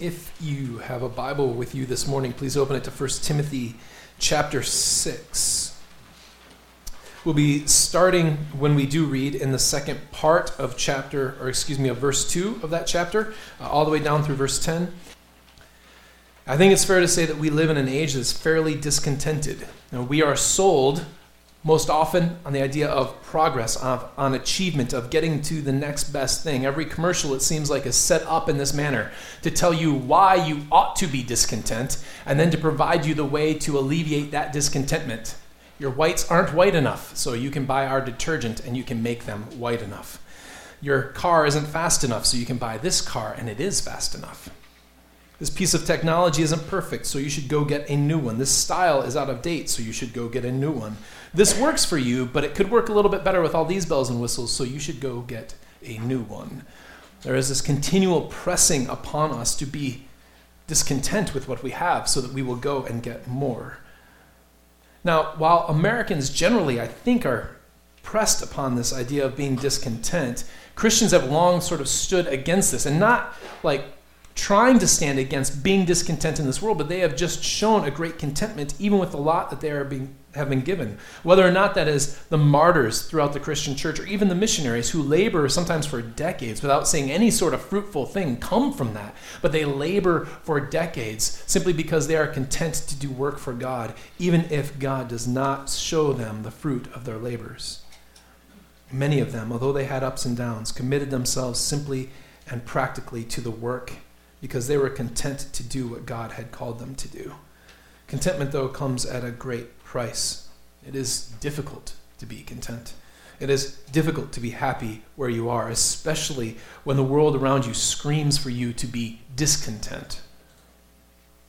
If you have a Bible with you this morning, please open it to 1 Timothy chapter 6. We'll be starting when we do read in the second part of chapter, or excuse me, of verse 2 of that chapter, uh, all the way down through verse 10. I think it's fair to say that we live in an age that's fairly discontented. Now, we are sold most often on the idea of progress, of, on achievement, of getting to the next best thing. Every commercial, it seems like, is set up in this manner to tell you why you ought to be discontent and then to provide you the way to alleviate that discontentment. Your whites aren't white enough, so you can buy our detergent and you can make them white enough. Your car isn't fast enough, so you can buy this car and it is fast enough. This piece of technology isn't perfect, so you should go get a new one. This style is out of date, so you should go get a new one. This works for you, but it could work a little bit better with all these bells and whistles, so you should go get a new one. There is this continual pressing upon us to be discontent with what we have so that we will go and get more. Now, while Americans generally, I think, are pressed upon this idea of being discontent, Christians have long sort of stood against this and not like trying to stand against being discontent in this world, but they have just shown a great contentment even with the lot that they are being have been given. Whether or not that is the martyrs throughout the Christian church or even the missionaries who labor sometimes for decades without seeing any sort of fruitful thing come from that. But they labor for decades simply because they are content to do work for God, even if God does not show them the fruit of their labors. Many of them, although they had ups and downs, committed themselves simply and practically to the work because they were content to do what God had called them to do. Contentment, though, comes at a great price. It is difficult to be content. It is difficult to be happy where you are, especially when the world around you screams for you to be discontent.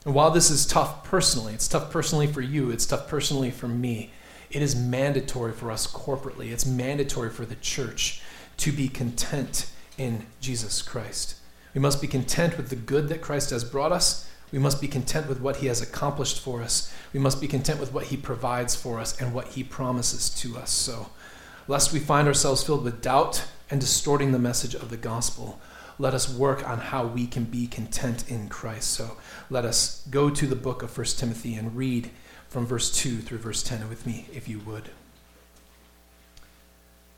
And while this is tough personally, it's tough personally for you, it's tough personally for me, it is mandatory for us corporately, it's mandatory for the church to be content in Jesus Christ. We must be content with the good that Christ has brought us. We must be content with what he has accomplished for us. We must be content with what he provides for us and what he promises to us. So, lest we find ourselves filled with doubt and distorting the message of the gospel, let us work on how we can be content in Christ. So, let us go to the book of 1 Timothy and read from verse 2 through verse 10 with me, if you would.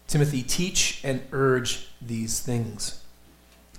Timothy, teach and urge these things.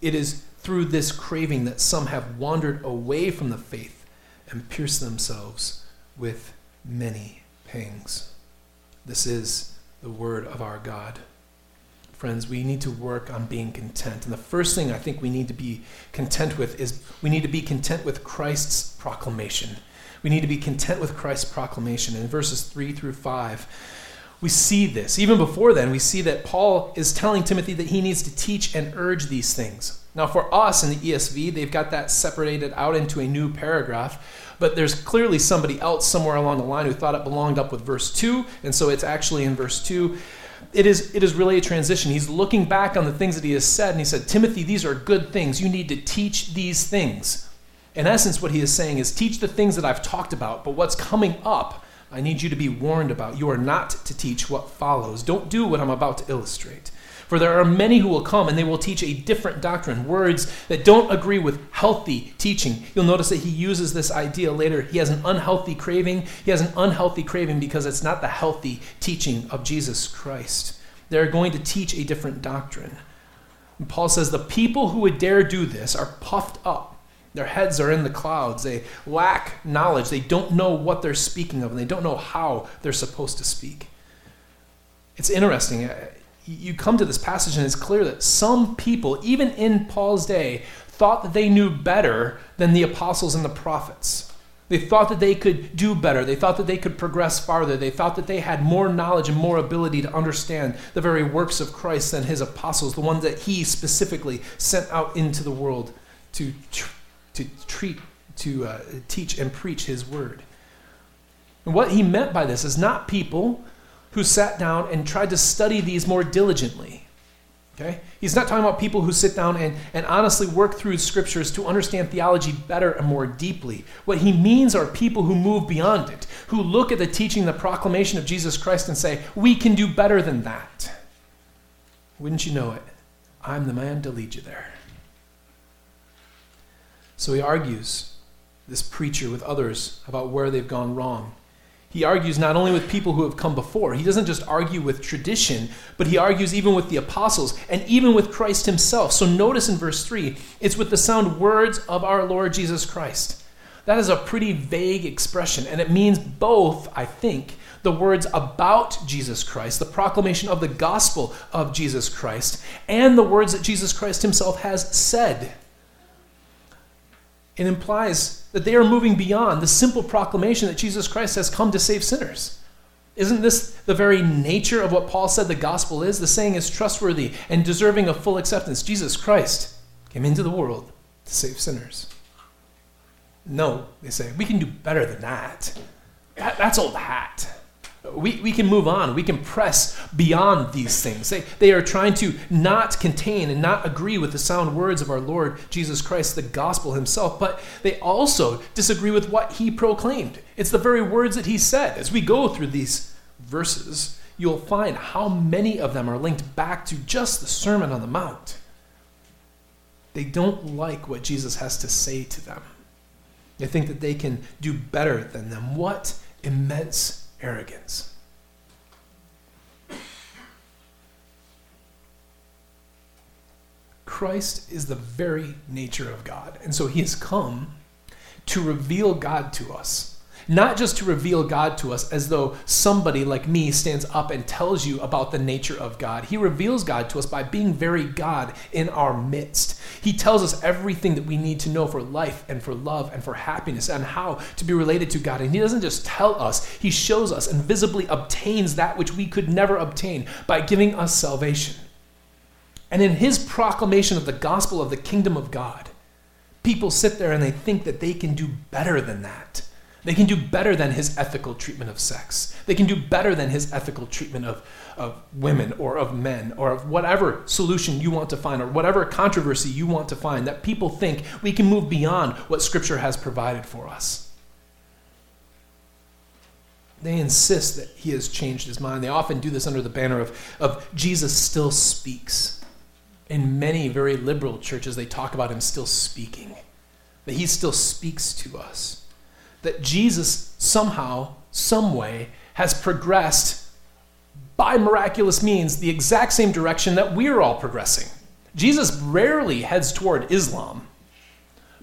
It is through this craving that some have wandered away from the faith and pierced themselves with many pangs. This is the word of our God. Friends, we need to work on being content. And the first thing I think we need to be content with is we need to be content with Christ's proclamation. We need to be content with Christ's proclamation. In verses 3 through 5, we see this. Even before then, we see that Paul is telling Timothy that he needs to teach and urge these things. Now, for us in the ESV, they've got that separated out into a new paragraph, but there's clearly somebody else somewhere along the line who thought it belonged up with verse 2, and so it's actually in verse 2. It is, it is really a transition. He's looking back on the things that he has said, and he said, Timothy, these are good things. You need to teach these things. In essence, what he is saying is, teach the things that I've talked about, but what's coming up, I need you to be warned about. You are not to teach what follows. Don't do what I'm about to illustrate. For there are many who will come and they will teach a different doctrine, words that don't agree with healthy teaching. You'll notice that he uses this idea later. He has an unhealthy craving. He has an unhealthy craving because it's not the healthy teaching of Jesus Christ. They're going to teach a different doctrine. And Paul says the people who would dare do this are puffed up Their heads are in the clouds. They lack knowledge. They don't know what they're speaking of, and they don't know how they're supposed to speak. It's interesting. Uh, you come to this passage, and it's clear that some people, even in Paul's day, thought that they knew better than the apostles and the prophets. They thought that they could do better. They thought that they could progress farther. They thought that they had more knowledge and more ability to understand the very works of Christ than his apostles, the ones that he specifically sent out into the world to, to treat, to uh, teach and preach his word. And what he meant by this is not people who sat down and tried to study these more diligently. Okay? He's not talking about people who sit down and, and honestly work through scriptures to understand theology better and more deeply. What he means are people who move beyond it, who look at the teaching, the proclamation of Jesus Christ, and say, We can do better than that. Wouldn't you know it? I'm the man to lead you there. So he argues, this preacher, with others about where they've gone wrong. He argues not only with people who have come before, he doesn't just argue with tradition, but he argues even with the apostles and even with Christ himself. So notice in verse 3, it's with the sound words of our Lord Jesus Christ. That is a pretty vague expression, and it means both, I think, the words about Jesus Christ, the proclamation of the gospel of Jesus Christ, and the words that Jesus Christ himself has said. It implies that they are moving beyond the simple proclamation that Jesus Christ has come to save sinners. Isn't this the very nature of what Paul said the gospel is? The saying is trustworthy and deserving of full acceptance. Jesus Christ came into the world to save sinners. No, they say, we can do better than that. that that's old hat. We, we can move on. We can press beyond these things. They, they are trying to not contain and not agree with the sound words of our Lord Jesus Christ, the gospel himself, but they also disagree with what he proclaimed. It's the very words that he said. As we go through these verses, you'll find how many of them are linked back to just the Sermon on the Mount. They don't like what Jesus has to say to them. They think that they can do better than them. What immense arrogance. Christ is the very nature of God. And so he has come to reveal God to us not just to reveal God to us as though somebody like me stands up and tells you about the nature of God. He reveals God to us by being very God in our midst. He tells us everything that we need to know for life and for love and for happiness and how to be related to God. And He doesn't just tell us, He shows us and visibly obtains that which we could never obtain by giving us salvation. And in His proclamation of the gospel of the kingdom of God, people sit there and they think that they can do better than that. They can do better than his ethical treatment of sex. They can do better than his ethical treatment of, of women or of men or of whatever solution you want to find or whatever controversy you want to find. That people think we can move beyond what Scripture has provided for us. They insist that he has changed his mind. They often do this under the banner of, of Jesus still speaks. In many very liberal churches, they talk about him still speaking, that he still speaks to us that Jesus somehow, some way, has progressed by miraculous means the exact same direction that we're all progressing. Jesus rarely heads toward Islam,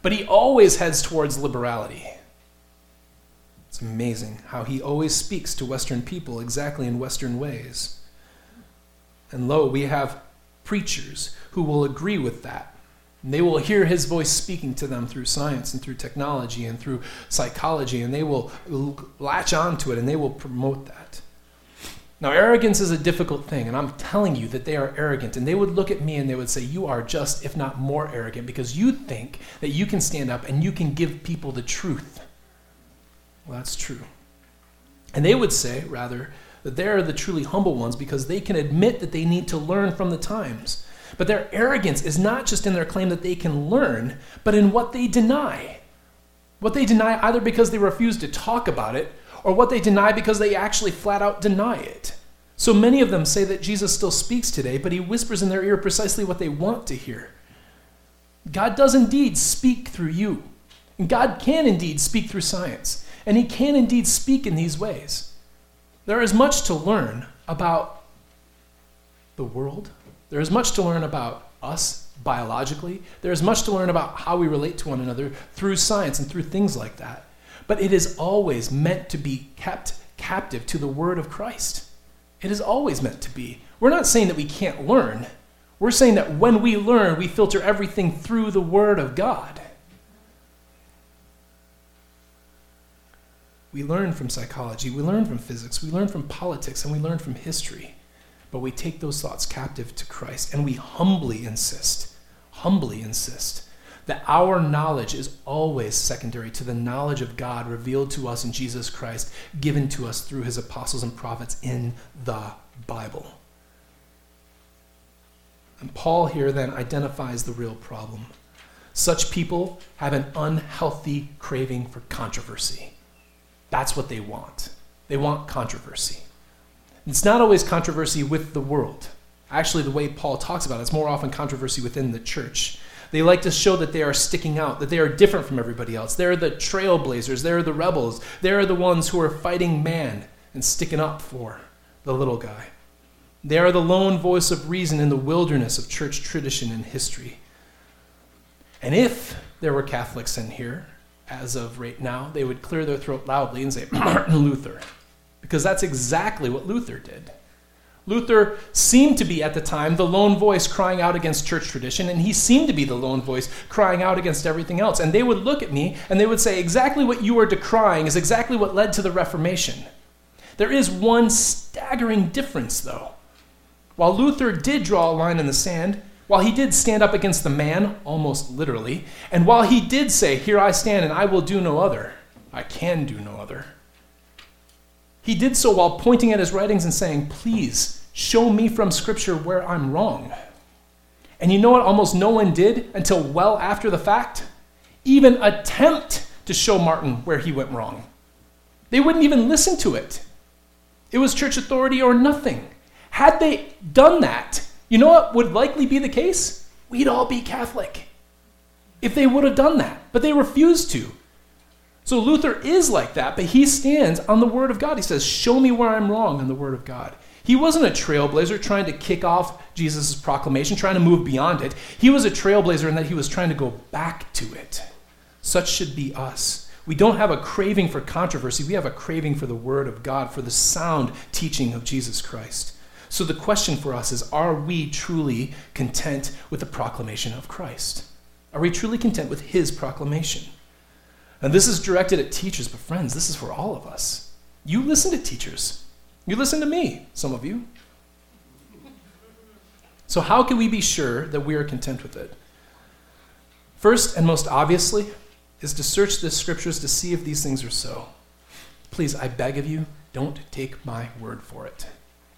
but he always heads towards liberality. It's amazing how he always speaks to Western people exactly in Western ways. And lo, we have preachers who will agree with that and they will hear his voice speaking to them through science and through technology and through psychology, and they will latch onto it and they will promote that. Now, arrogance is a difficult thing, and I'm telling you that they are arrogant. And they would look at me and they would say, You are just, if not more arrogant, because you think that you can stand up and you can give people the truth. Well, that's true. And they would say, rather, that they are the truly humble ones because they can admit that they need to learn from the times. But their arrogance is not just in their claim that they can learn, but in what they deny. What they deny either because they refuse to talk about it, or what they deny because they actually flat out deny it. So many of them say that Jesus still speaks today, but he whispers in their ear precisely what they want to hear. God does indeed speak through you. And God can indeed speak through science. And he can indeed speak in these ways. There is much to learn about the world, there is much to learn about us biologically. There is much to learn about how we relate to one another through science and through things like that. But it is always meant to be kept captive to the word of Christ. It is always meant to be. We're not saying that we can't learn. We're saying that when we learn, we filter everything through the word of God. We learn from psychology, we learn from physics, we learn from politics, and we learn from history. But we take those thoughts captive to Christ and we humbly insist, humbly insist that our knowledge is always secondary to the knowledge of God revealed to us in Jesus Christ, given to us through his apostles and prophets in the Bible. And Paul here then identifies the real problem. Such people have an unhealthy craving for controversy. That's what they want. They want controversy. It's not always controversy with the world. Actually, the way Paul talks about it, it's more often controversy within the church. They like to show that they are sticking out, that they are different from everybody else. They're the trailblazers, they're the rebels, they're the ones who are fighting man and sticking up for the little guy. They are the lone voice of reason in the wilderness of church tradition and history. And if there were Catholics in here, as of right now, they would clear their throat loudly and say, Martin Luther. Because that's exactly what Luther did. Luther seemed to be at the time the lone voice crying out against church tradition, and he seemed to be the lone voice crying out against everything else. And they would look at me and they would say, Exactly what you are decrying is exactly what led to the Reformation. There is one staggering difference, though. While Luther did draw a line in the sand, while he did stand up against the man, almost literally, and while he did say, Here I stand and I will do no other, I can do no other, he did so while pointing at his writings and saying, Please show me from Scripture where I'm wrong. And you know what almost no one did until well after the fact? Even attempt to show Martin where he went wrong. They wouldn't even listen to it. It was church authority or nothing. Had they done that, you know what would likely be the case? We'd all be Catholic. If they would have done that. But they refused to. So Luther is like that, but he stands on the Word of God. He says, Show me where I'm wrong on the Word of God. He wasn't a trailblazer trying to kick off Jesus' proclamation, trying to move beyond it. He was a trailblazer in that he was trying to go back to it. Such should be us. We don't have a craving for controversy, we have a craving for the Word of God, for the sound teaching of Jesus Christ. So the question for us is Are we truly content with the proclamation of Christ? Are we truly content with His proclamation? And this is directed at teachers, but friends, this is for all of us. You listen to teachers. You listen to me, some of you. So, how can we be sure that we are content with it? First and most obviously is to search the scriptures to see if these things are so. Please, I beg of you, don't take my word for it.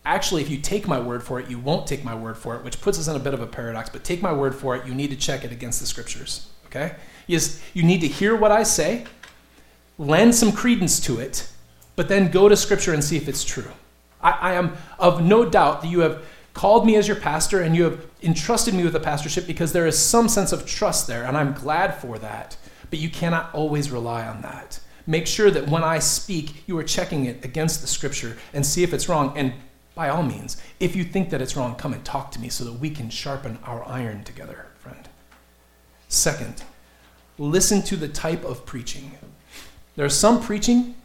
Actually, if you take my word for it, you won't take my word for it, which puts us in a bit of a paradox, but take my word for it, you need to check it against the scriptures, okay? Is you need to hear what I say, lend some credence to it, but then go to Scripture and see if it's true. I, I am of no doubt that you have called me as your pastor and you have entrusted me with a pastorship because there is some sense of trust there, and I'm glad for that. But you cannot always rely on that. Make sure that when I speak, you are checking it against the scripture and see if it's wrong. And by all means, if you think that it's wrong, come and talk to me so that we can sharpen our iron together, friend. Second, listen to the type of preaching. There are some preaching,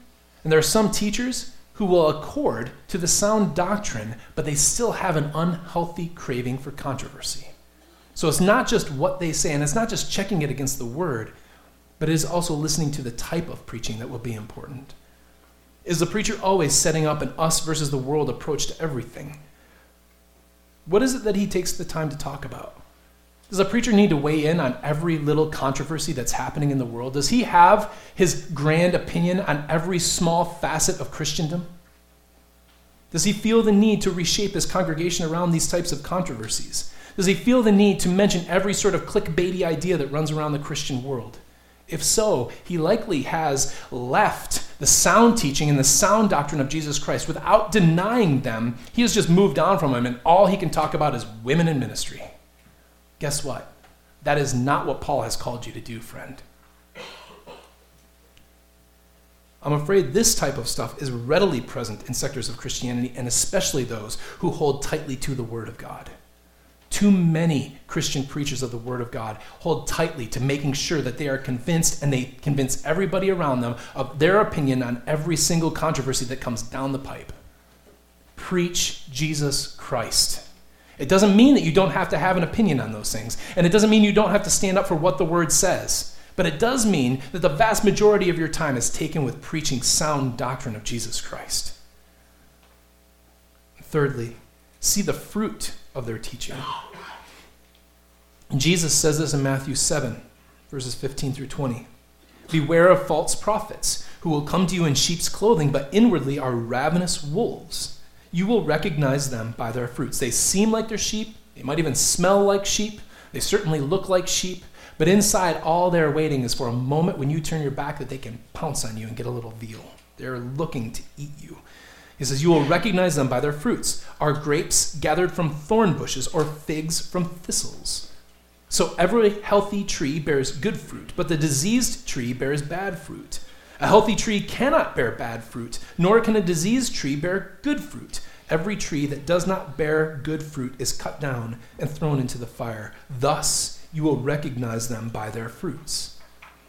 and there are some teachers who will accord to the sound doctrine, but they still have an unhealthy craving for controversy. So it's not just what they say, and it's not just checking it against the word, but it is also listening to the type of preaching that will be important. Is the preacher always setting up an us versus the world approach to everything? What is it that he takes the time to talk about? Does a preacher need to weigh in on every little controversy that's happening in the world? Does he have his grand opinion on every small facet of Christendom? Does he feel the need to reshape his congregation around these types of controversies? Does he feel the need to mention every sort of clickbaity idea that runs around the Christian world? If so, he likely has left the sound teaching and the sound doctrine of Jesus Christ without denying them. He has just moved on from them, and all he can talk about is women in ministry. Guess what? That is not what Paul has called you to do, friend. I'm afraid this type of stuff is readily present in sectors of Christianity, and especially those who hold tightly to the Word of God. too many Christian preachers of the Word of God hold tightly to making sure that they are convinced and they convince everybody around them of their opinion on every single controversy that comes down the pipe. Preach Jesus Christ. It doesn't mean that you don't have to have an opinion on those things, and it doesn't mean you don't have to stand up for what the Word says. But it does mean that the vast majority of your time is taken with preaching sound doctrine of Jesus Christ. Thirdly, see the fruit of their teaching. Jesus says this in Matthew 7, verses 15 through 20. Beware of false prophets who will come to you in sheep's clothing, but inwardly are ravenous wolves. You will recognize them by their fruits. They seem like they're sheep, they might even smell like sheep, they certainly look like sheep, but inside, all they're waiting is for a moment when you turn your back that they can pounce on you and get a little veal. They're looking to eat you. He says, You will recognize them by their fruits. Are grapes gathered from thorn bushes or figs from thistles? So every healthy tree bears good fruit, but the diseased tree bears bad fruit. A healthy tree cannot bear bad fruit, nor can a diseased tree bear good fruit. Every tree that does not bear good fruit is cut down and thrown into the fire. Thus you will recognize them by their fruits.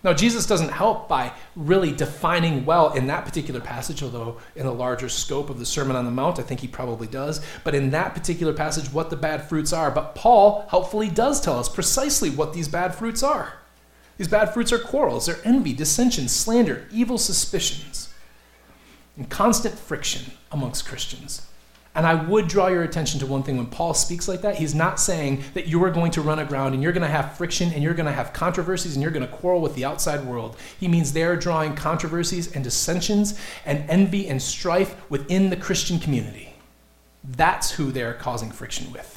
Now, Jesus doesn't help by really defining well in that particular passage, although in the larger scope of the Sermon on the Mount, I think he probably does, but in that particular passage, what the bad fruits are. But Paul helpfully does tell us precisely what these bad fruits are. These bad fruits are quarrels, they're envy, dissension, slander, evil suspicions, and constant friction amongst Christians. And I would draw your attention to one thing when Paul speaks like that. He's not saying that you are going to run aground and you're going to have friction and you're going to have controversies and you're going to quarrel with the outside world. He means they're drawing controversies and dissensions and envy and strife within the Christian community. That's who they're causing friction with.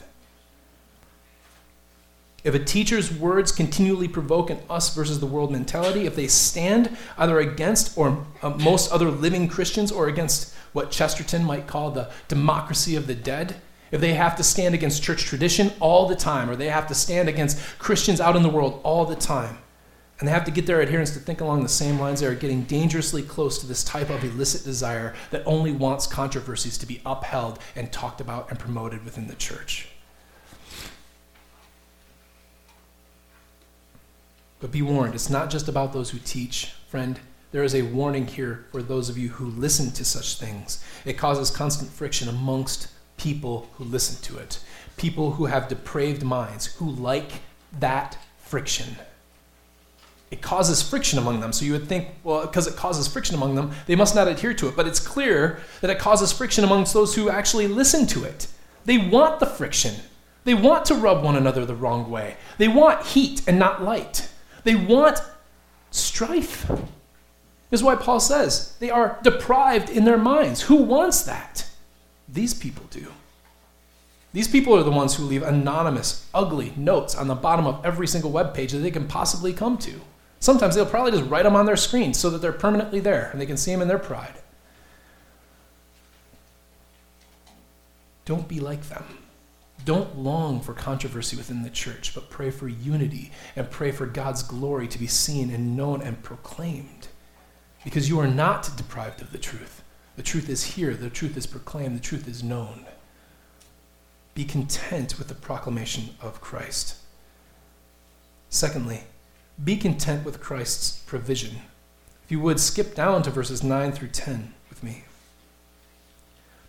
If a teacher's words continually provoke an us versus the world mentality, if they stand either against or uh, most other living Christians or against what Chesterton might call the democracy of the dead, if they have to stand against church tradition all the time, or they have to stand against Christians out in the world all the time, and they have to get their adherents to think along the same lines, they are getting dangerously close to this type of illicit desire that only wants controversies to be upheld and talked about and promoted within the church. But be warned, it's not just about those who teach, friend. There is a warning here for those of you who listen to such things. It causes constant friction amongst people who listen to it, people who have depraved minds, who like that friction. It causes friction among them. So you would think, well, because it causes friction among them, they must not adhere to it. But it's clear that it causes friction amongst those who actually listen to it. They want the friction. They want to rub one another the wrong way. They want heat and not light. They want strife. This is why Paul says they are deprived in their minds. Who wants that? These people do. These people are the ones who leave anonymous, ugly notes on the bottom of every single web page that they can possibly come to. Sometimes they'll probably just write them on their screen so that they're permanently there and they can see them in their pride. Don't be like them. Don't long for controversy within the church, but pray for unity and pray for God's glory to be seen and known and proclaimed. Because you are not deprived of the truth. The truth is here, the truth is proclaimed, the truth is known. Be content with the proclamation of Christ. Secondly, be content with Christ's provision. If you would, skip down to verses 9 through 10 with me.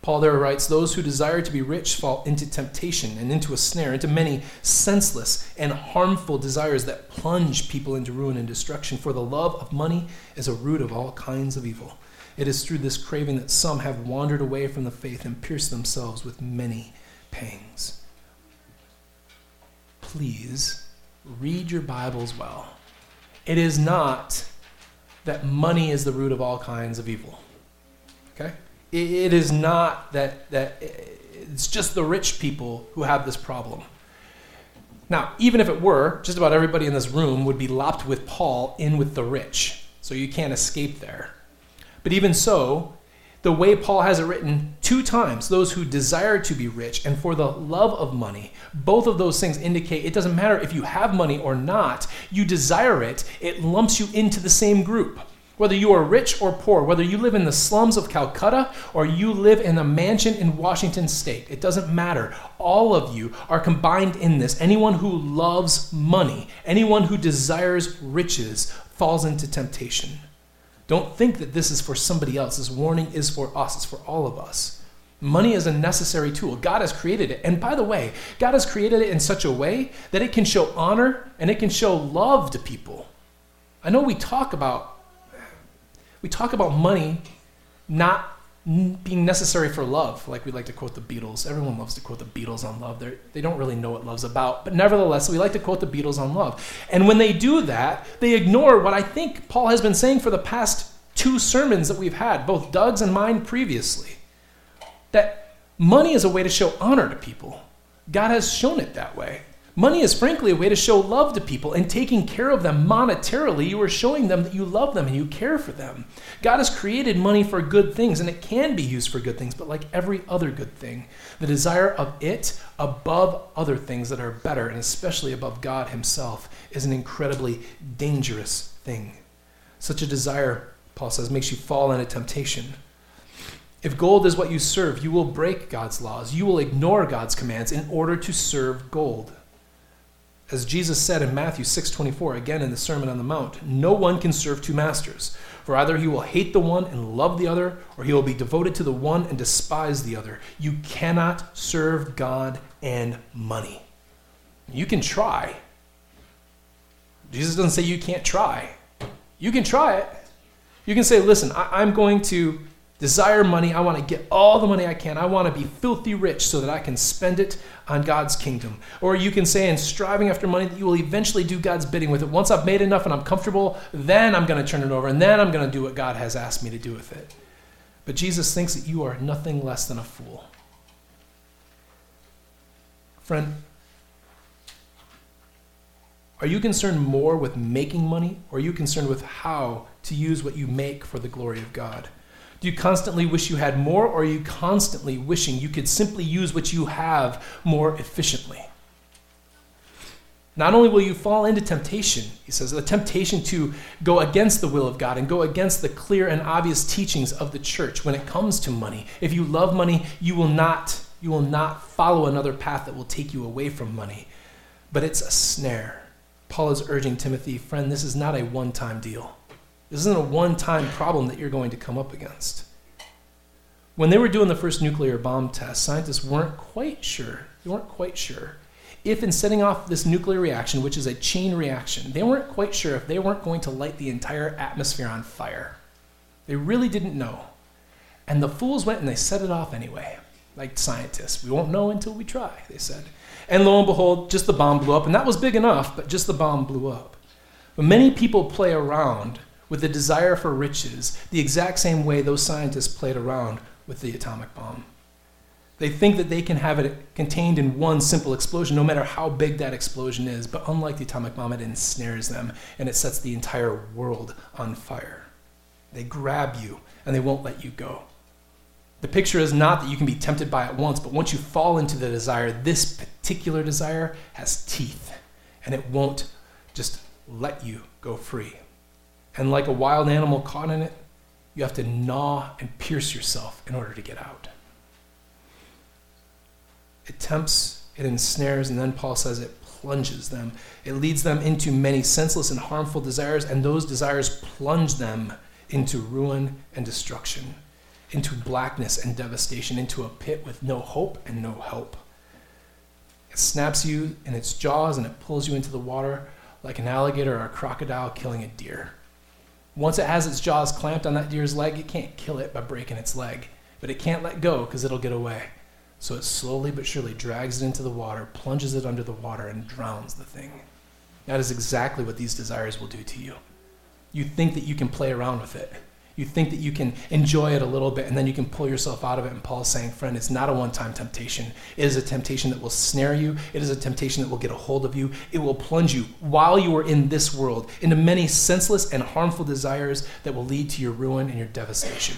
Paul there writes, Those who desire to be rich fall into temptation and into a snare, into many senseless and harmful desires that plunge people into ruin and destruction. For the love of money is a root of all kinds of evil. It is through this craving that some have wandered away from the faith and pierced themselves with many pangs. Please read your Bibles well. It is not that money is the root of all kinds of evil. Okay? It is not that, that it's just the rich people who have this problem. Now, even if it were, just about everybody in this room would be lopped with Paul in with the rich. So you can't escape there. But even so, the way Paul has it written two times, those who desire to be rich and for the love of money, both of those things indicate it doesn't matter if you have money or not, you desire it, it lumps you into the same group. Whether you are rich or poor, whether you live in the slums of Calcutta or you live in a mansion in Washington state, it doesn't matter. All of you are combined in this. Anyone who loves money, anyone who desires riches, falls into temptation. Don't think that this is for somebody else. This warning is for us, it's for all of us. Money is a necessary tool. God has created it. And by the way, God has created it in such a way that it can show honor and it can show love to people. I know we talk about we talk about money not being necessary for love, like we like to quote the Beatles. Everyone loves to quote the Beatles on love. They're, they do not really know what love's about, but nevertheless, we like to quote the Beatles on love. And when they do that, they ignore what I think Paul has been saying for the past two sermons that we've had, both Doug's and mine previously, that money is a way to show honor to people. God has shown it that way. Money is frankly a way to show love to people, and taking care of them monetarily, you are showing them that you love them and you care for them. God has created money for good things, and it can be used for good things, but like every other good thing, the desire of it above other things that are better, and especially above God Himself, is an incredibly dangerous thing. Such a desire, Paul says, makes you fall into temptation. If gold is what you serve, you will break God's laws. You will ignore God's commands in order to serve gold. As Jesus said in Matthew 6:24, again in the Sermon on the Mount, no one can serve two masters, for either he will hate the one and love the other, or he will be devoted to the one and despise the other. You cannot serve God and money. You can try. Jesus doesn't say you can't try. You can try it. You can say, listen, I- am going to desire money. I want to get all the money I can. I want to be filthy rich so that I can spend it on God's kingdom. Or you can say, in striving after money, that you will eventually do God's bidding with it. Once I've made enough and I'm comfortable, then I'm going to turn it over and then I'm going to do what God has asked me to do with it. But Jesus thinks that you are nothing less than a fool. Friend, are you concerned more with making money or are you concerned with how to use what you make for the glory of God? Do you constantly wish you had more, or are you constantly wishing you could simply use what you have more efficiently? Not only will you fall into temptation, he says, the temptation to go against the will of God and go against the clear and obvious teachings of the church when it comes to money. If you love money, you will not you will not follow another path that will take you away from money. But it's a snare. Paul is urging Timothy, friend, this is not a one-time deal. This isn't a one time problem that you're going to come up against. When they were doing the first nuclear bomb test, scientists weren't quite sure. They weren't quite sure if, in setting off this nuclear reaction, which is a chain reaction, they weren't quite sure if they weren't going to light the entire atmosphere on fire. They really didn't know. And the fools went and they set it off anyway, like scientists. We won't know until we try, they said. And lo and behold, just the bomb blew up. And that was big enough, but just the bomb blew up. But many people play around with the desire for riches the exact same way those scientists played around with the atomic bomb. They think that they can have it contained in one simple explosion, no matter how big that explosion is. But unlike the atomic bomb, it ensnares them and it sets the entire world on fire. They grab you and they won't let you go. The picture is not that you can be tempted by it once, but once you fall into the desire, this particular desire has teeth and it won't just let you go free. And like a wild animal caught in it, you have to gnaw and pierce yourself in order to get out. It tempts, it ensnares, and then Paul says it plunges them. It leads them into many senseless and harmful desires, and those desires plunge them into ruin and destruction, into blackness and devastation, into a pit with no hope and no help. It snaps you in its jaws and it pulls you into the water like an alligator or a crocodile killing a deer. Once it has its jaws clamped on that deer's leg, it can't kill it by breaking its leg, but it can't let go because it'll get away. So it slowly but surely drags it into the water, plunges it under the water, and drowns the thing. That is exactly what these desires will do to you. You think that you can play around with it, you think that you can enjoy it a little bit and then you can pull yourself out of it. And Paul's saying, friend, it's not a one time temptation. It is a temptation that will snare you, it is a temptation that will get a hold of you. It will plunge you while you are in this world into many senseless and harmful desires that will lead to your ruin and your devastation.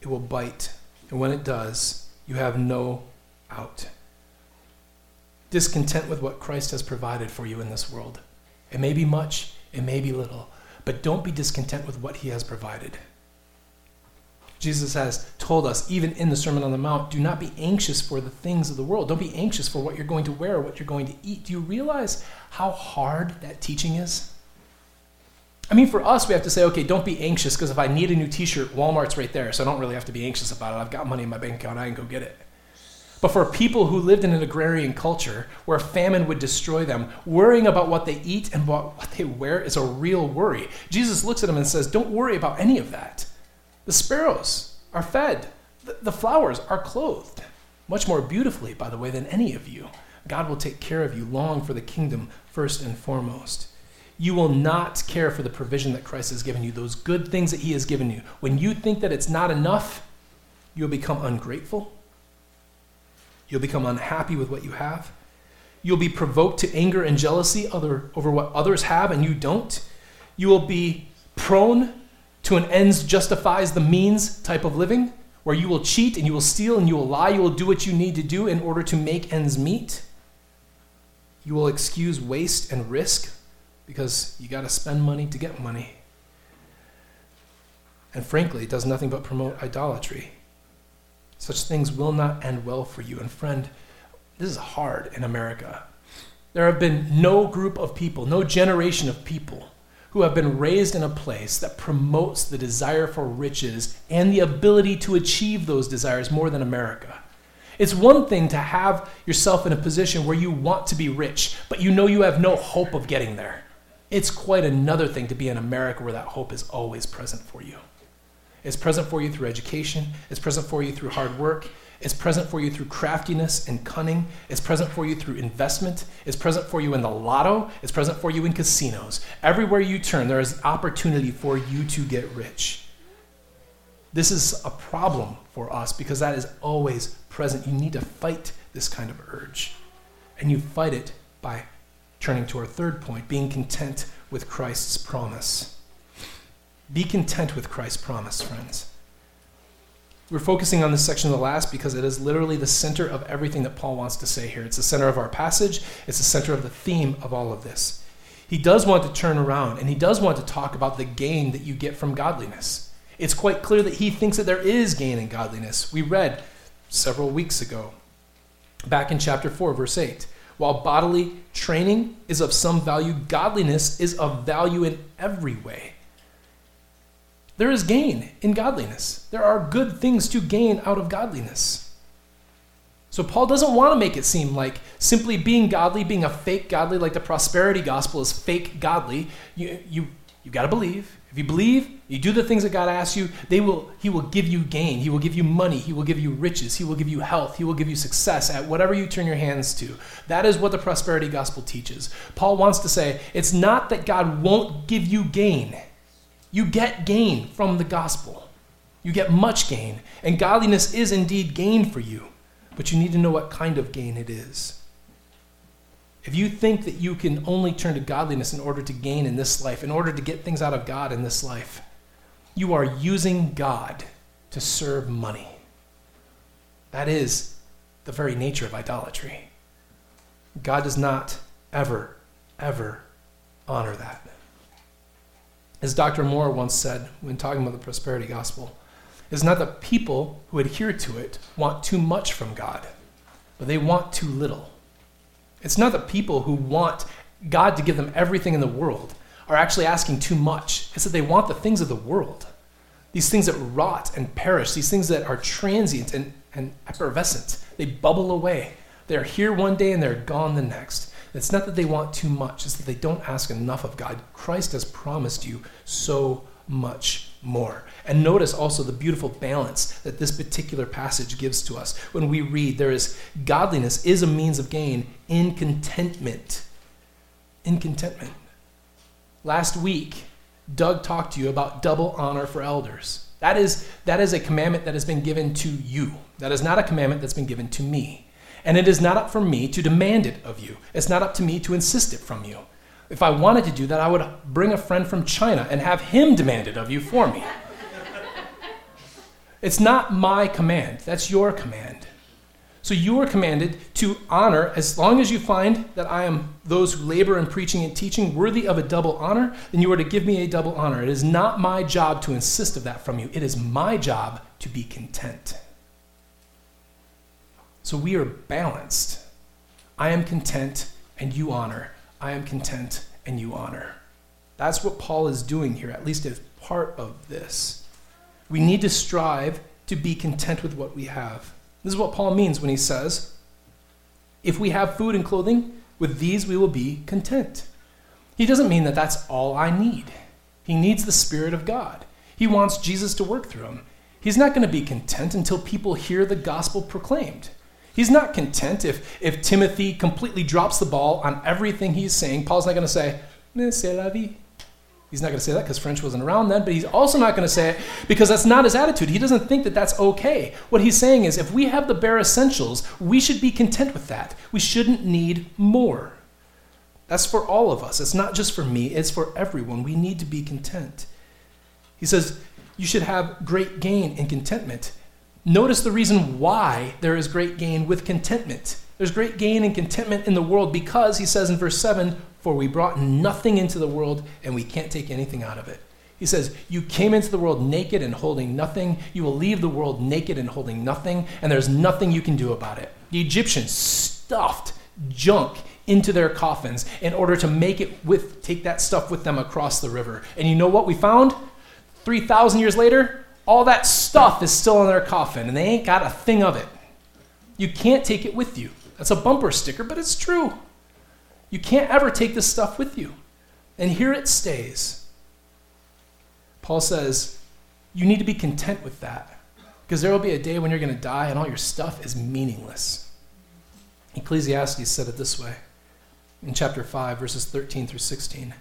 It will bite. And when it does, you have no out. Discontent with what Christ has provided for you in this world It may be much, it may be little, but don't be discontent with what he has provided. Jesus has told us, even in the Sermon on the Mount, do not be anxious for the things of the world. Don't be anxious for what you're going to wear or what you're going to eat. Do you realize how hard that teaching is? I mean, for us, we have to say, okay, don't be anxious because if I need a new t shirt, Walmart's right there, so I don't really have to be anxious about it. I've got money in my bank account, I can go get it. But for people who lived in an agrarian culture where famine would destroy them, worrying about what they eat and what they wear is a real worry. Jesus looks at them and says, Don't worry about any of that. The sparrows are fed, the flowers are clothed, much more beautifully, by the way, than any of you. God will take care of you. Long for the kingdom first and foremost. You will not care for the provision that Christ has given you, those good things that He has given you. When you think that it's not enough, you'll become ungrateful. You'll become unhappy with what you have. You'll be provoked to anger and jealousy other, over what others have and you don't. You will be prone to an ends justifies the means type of living, where you will cheat and you will steal and you will lie. You will do what you need to do in order to make ends meet. You will excuse waste and risk because you got to spend money to get money. And frankly, it does nothing but promote idolatry. Such things will not end well for you. And friend, this is hard in America. There have been no group of people, no generation of people who have been raised in a place that promotes the desire for riches and the ability to achieve those desires more than America. It's one thing to have yourself in a position where you want to be rich, but you know you have no hope of getting there. It's quite another thing to be in America where that hope is always present for you. It's present for you through education, it's present for you through hard work, it's present for you through craftiness and cunning. It's present for you through investment. It's present for you in the lotto. It's present for you in casinos. Everywhere you turn, there is opportunity for you to get rich. This is a problem for us because that is always present. You need to fight this kind of urge. And you fight it by turning to our third point being content with Christ's promise. Be content with Christ's promise, friends. We're focusing on this section of the last because it is literally the center of everything that Paul wants to say here. It's the center of our passage, it's the center of the theme of all of this. He does want to turn around and he does want to talk about the gain that you get from godliness. It's quite clear that he thinks that there is gain in godliness. We read several weeks ago, back in chapter 4, verse 8. While bodily training is of some value, godliness is of value in every way there is gain in godliness. There are good things to gain out of godliness. So Paul doesn't want to make it seem like simply being godly, being a fake godly, like the prosperity gospel is fake godly. You you you got to believe. If you believe, you do the things that God asks you, they will he will give you gain. He will give you money, he will give you riches, he will give you health, he will give you success at whatever you turn your hands to. That is what the prosperity gospel teaches. Paul wants to say, it's not that God won't give you gain. You get gain from the gospel. You get much gain. And godliness is indeed gain for you, but you need to know what kind of gain it is. If you think that you can only turn to godliness in order to gain in this life, in order to get things out of God in this life, you are using God to serve money. That is the very nature of idolatry. God does not ever, ever honor that. As Dr. Moore once said when talking about the prosperity gospel, is not that people who adhere to it want too much from God, but they want too little. It's not that people who want God to give them everything in the world are actually asking too much. It's that they want the things of the world. These things that rot and perish, these things that are transient and, and effervescent. They bubble away. They're here one day and they're gone the next. It's not that they want too much, it's that they don't ask enough of God. Christ has promised you so much more. And notice also the beautiful balance that this particular passage gives to us. When we read, there is godliness is a means of gain in contentment. In contentment. Last week, Doug talked to you about double honor for elders. That is, that is a commandment that has been given to you. That is not a commandment that's been given to me. And it is not up for me to demand it of you. It's not up to me to insist it from you. If I wanted to do that, I would bring a friend from China and have him demand it of you for me. it's not my command, that's your command. So you are commanded to honor, as long as you find that I am those who labor in preaching and teaching worthy of a double honor, then you are to give me a double honor. It is not my job to insist of that from you. It is my job to be content. So we are balanced. I am content and you honor. I am content and you honor. That's what Paul is doing here, at least as part of this. We need to strive to be content with what we have. This is what Paul means when he says, If we have food and clothing, with these we will be content. He doesn't mean that that's all I need. He needs the Spirit of God. He wants Jesus to work through him. He's not going to be content until people hear the gospel proclaimed. He's not content if, if Timothy completely drops the ball on everything he's saying. Paul's not going to say, c'est la vie. He's not going to say that because French wasn't around then, but he's also not going to say it because that's not his attitude. He doesn't think that that's okay. What he's saying is if we have the bare essentials, we should be content with that. We shouldn't need more. That's for all of us. It's not just for me, it's for everyone. We need to be content. He says, You should have great gain and contentment. Notice the reason why there is great gain with contentment. There's great gain and contentment in the world because, he says in verse 7, for we brought nothing into the world, and we can't take anything out of it. He says, You came into the world naked and holding nothing. You will leave the world naked and holding nothing, and there's nothing you can do about it. The Egyptians stuffed junk into their coffins in order to make it with take that stuff with them across the river. And you know what we found? 3000 years later, all that stuff is still in their coffin and they ain't got a thing of it. You can't take it with you. That's a bumper sticker, but it's true. You can't ever take this stuff with you. And here it stays. Paul says, you need to be content with that because there will be a day when you're going to die and all your stuff is meaningless. Ecclesiastes said it this way in chapter 5, verses 13 through 16.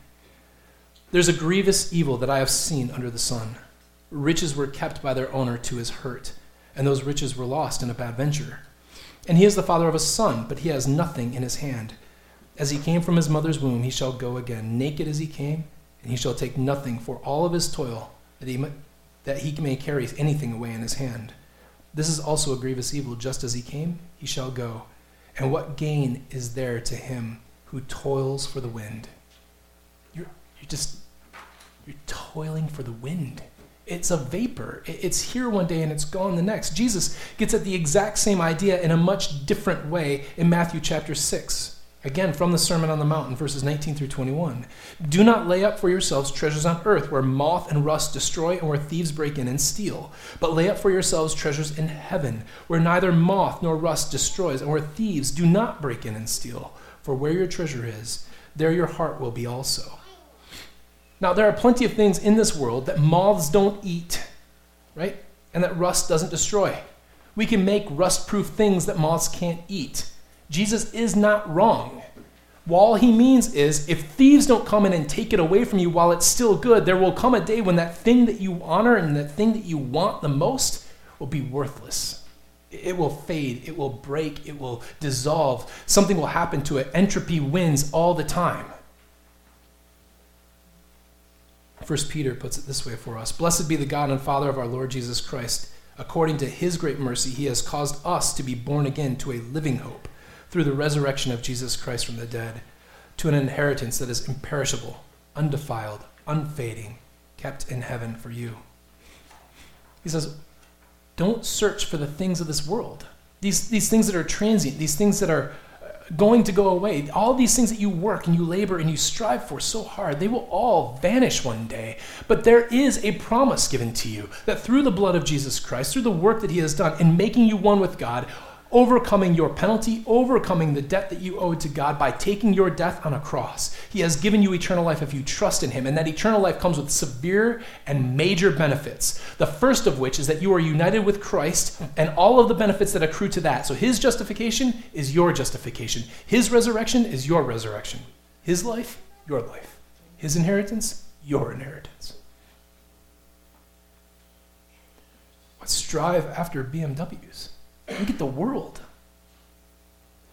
There's a grievous evil that I have seen under the sun. Riches were kept by their owner to his hurt, and those riches were lost in a bad venture. And he is the father of a son, but he has nothing in his hand as he came from his mother's womb, he shall go again, naked as he came, and he shall take nothing for all of his toil, that he, may, that he may carry anything away in his hand. This is also a grievous evil. Just as he came, he shall go. And what gain is there to him who toils for the wind? You're, you're just, you're toiling for the wind. It's a vapor. It's here one day and it's gone the next. Jesus gets at the exact same idea in a much different way in Matthew chapter 6. Again, from the Sermon on the Mount, verses 19 through 21. Do not lay up for yourselves treasures on earth where moth and rust destroy and where thieves break in and steal. But lay up for yourselves treasures in heaven where neither moth nor rust destroys and where thieves do not break in and steal. For where your treasure is, there your heart will be also. Now, there are plenty of things in this world that moths don't eat, right? And that rust doesn't destroy. We can make rust proof things that moths can't eat. Jesus is not wrong. All he means is if thieves don't come in and take it away from you while it's still good, there will come a day when that thing that you honor and that thing that you want the most will be worthless. It will fade, it will break, it will dissolve. Something will happen to it. Entropy wins all the time. First Peter puts it this way for us Blessed be the God and Father of our Lord Jesus Christ. According to his great mercy, he has caused us to be born again to a living hope through the resurrection of Jesus Christ from the dead, to an inheritance that is imperishable, undefiled, unfading, kept in heaven for you. He says, Don't search for the things of this world. These, these things that are transient, these things that are going to go away, all these things that you work and you labor and you strive for so hard, they will all vanish one day. But there is a promise given to you that through the blood of Jesus Christ, through the work that He has done in making you one with God, overcoming your penalty, overcoming the debt that you owed to God by taking your death on a cross. He has given you eternal life if you trust in Him, and that eternal life comes with severe and major benefits. The first of which is that you are united with Christ and all of the benefits that accrue to that. So His justification is your justification, His resurrection is your resurrection, His life, your life, His inheritance, your inheritance. Let's strive after BMWs. Look at the world.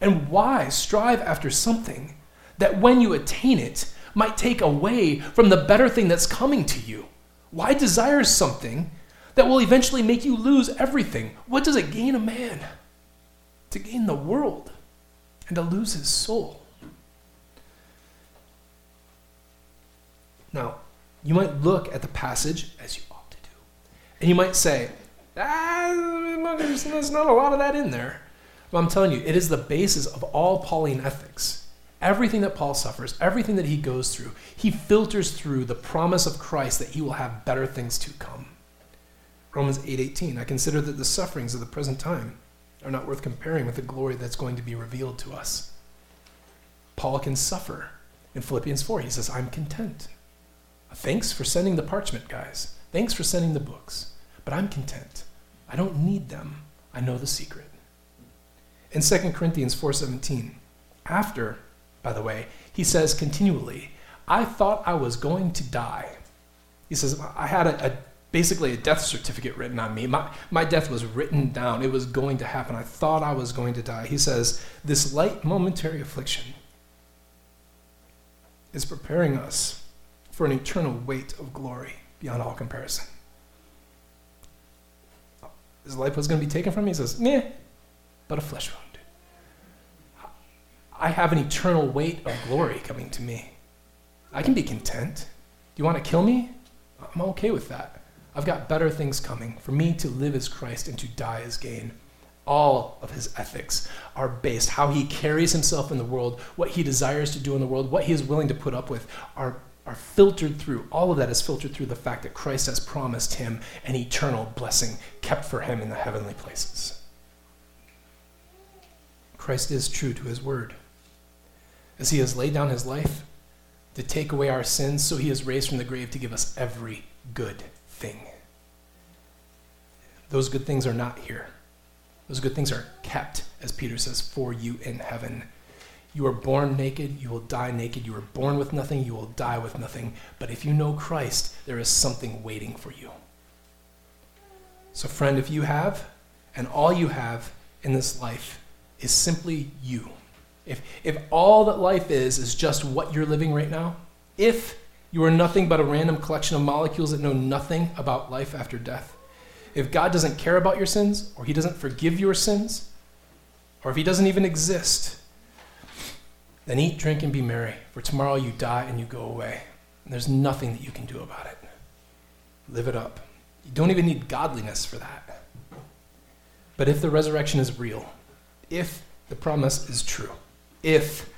And why strive after something that when you attain it might take away from the better thing that's coming to you? Why desire something that will eventually make you lose everything? What does it gain a man to gain the world and to lose his soul. Now, you might look at the passage, as you ought to do, and you might say, ah, there's not a lot of that in there. But I'm telling you, it is the basis of all Pauline ethics. Everything that Paul suffers, everything that he goes through, he filters through the promise of Christ that he will have better things to come. Romans 8:18, I consider that the sufferings of the present time are not worth comparing with the glory that's going to be revealed to us. Paul can suffer. In Philippians 4, he says, I'm content. Thanks for sending the parchment, guys. Thanks for sending the books. But I'm content. I don't need them. I know the secret. In 2 Corinthians 4:17, after, by the way, he says continually, I thought I was going to die. He says, I had a, a basically a death certificate written on me. My, my death was written down. It was going to happen. I thought I was going to die. He says, This light momentary affliction is preparing us for an eternal weight of glory beyond all comparison. His life was going to be taken from me. He says, meh, but a flesh wound. I have an eternal weight of glory coming to me. I can be content. Do you want to kill me? I'm okay with that. I've got better things coming. For me to live as Christ and to die as gain. All of his ethics are based, how he carries himself in the world, what he desires to do in the world, what he is willing to put up with, are are filtered through, all of that is filtered through the fact that Christ has promised him an eternal blessing kept for him in the heavenly places. Christ is true to his word. As he has laid down his life to take away our sins, so he is raised from the grave to give us every good thing. Those good things are not here. Those good things are kept, as Peter says, for you in heaven. You are born naked, you will die naked. You are born with nothing, you will die with nothing. But if you know Christ, there is something waiting for you. So, friend, if you have, and all you have in this life is simply you, if, if all that life is is just what you're living right now, if you are nothing but a random collection of molecules that know nothing about life after death, if God doesn't care about your sins, or He doesn't forgive your sins, or if He doesn't even exist, then eat, drink, and be merry, for tomorrow you die and you go away. And there's nothing that you can do about it. Live it up. You don't even need godliness for that. But if the resurrection is real, if the promise is true, if,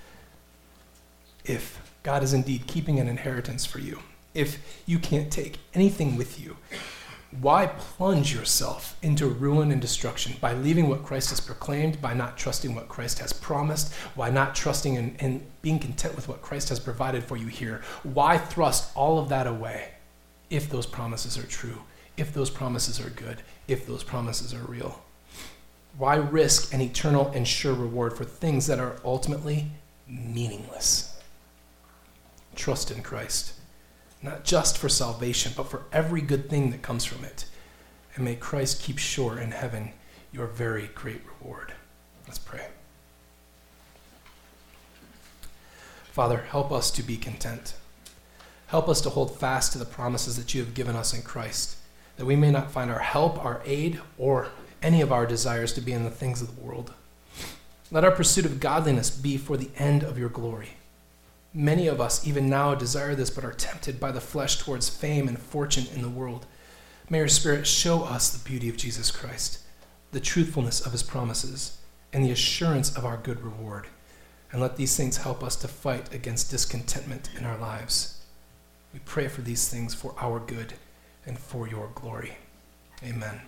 if God is indeed keeping an inheritance for you, if you can't take anything with you, why plunge yourself into ruin and destruction by leaving what Christ has proclaimed, by not trusting what Christ has promised, by not trusting and, and being content with what Christ has provided for you here? Why thrust all of that away if those promises are true, if those promises are good, if those promises are real? Why risk an eternal and sure reward for things that are ultimately meaningless? Trust in Christ not just for salvation, but for every good thing that comes from it. And may Christ keep sure in heaven your very great reward. Let's pray. Father, help us to be content. Help us to hold fast to the promises that you have given us in Christ, that we may not find our help, our aid, or any of our desires to be in the things of the world. Let our pursuit of godliness be for the end of your glory Many of us, even now, desire this but are tempted by the flesh towards fame and fortune in the world. May your Spirit show us the beauty of Jesus Christ, the truthfulness of his promises, and the assurance of our good reward. And let these things help us to fight against discontentment in our lives. We pray for these things for our good and for your glory. Amen.